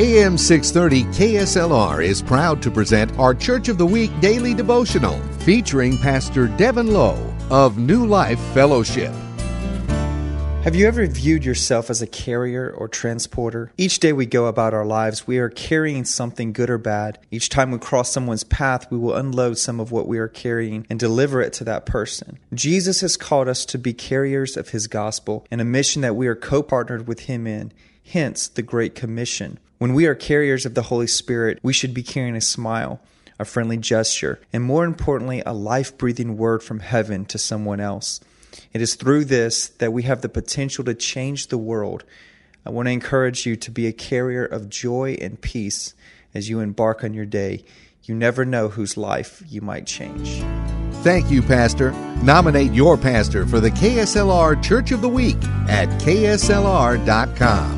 AM 630 KSLR is proud to present our Church of the Week daily devotional featuring Pastor Devin Lowe of New Life Fellowship. Have you ever viewed yourself as a carrier or transporter? Each day we go about our lives, we are carrying something good or bad. Each time we cross someone's path, we will unload some of what we are carrying and deliver it to that person. Jesus has called us to be carriers of his gospel and a mission that we are co partnered with him in, hence the Great Commission. When we are carriers of the Holy Spirit, we should be carrying a smile, a friendly gesture, and more importantly, a life breathing word from heaven to someone else. It is through this that we have the potential to change the world. I want to encourage you to be a carrier of joy and peace as you embark on your day. You never know whose life you might change. Thank you, Pastor. Nominate your pastor for the KSLR Church of the Week at kslr.com.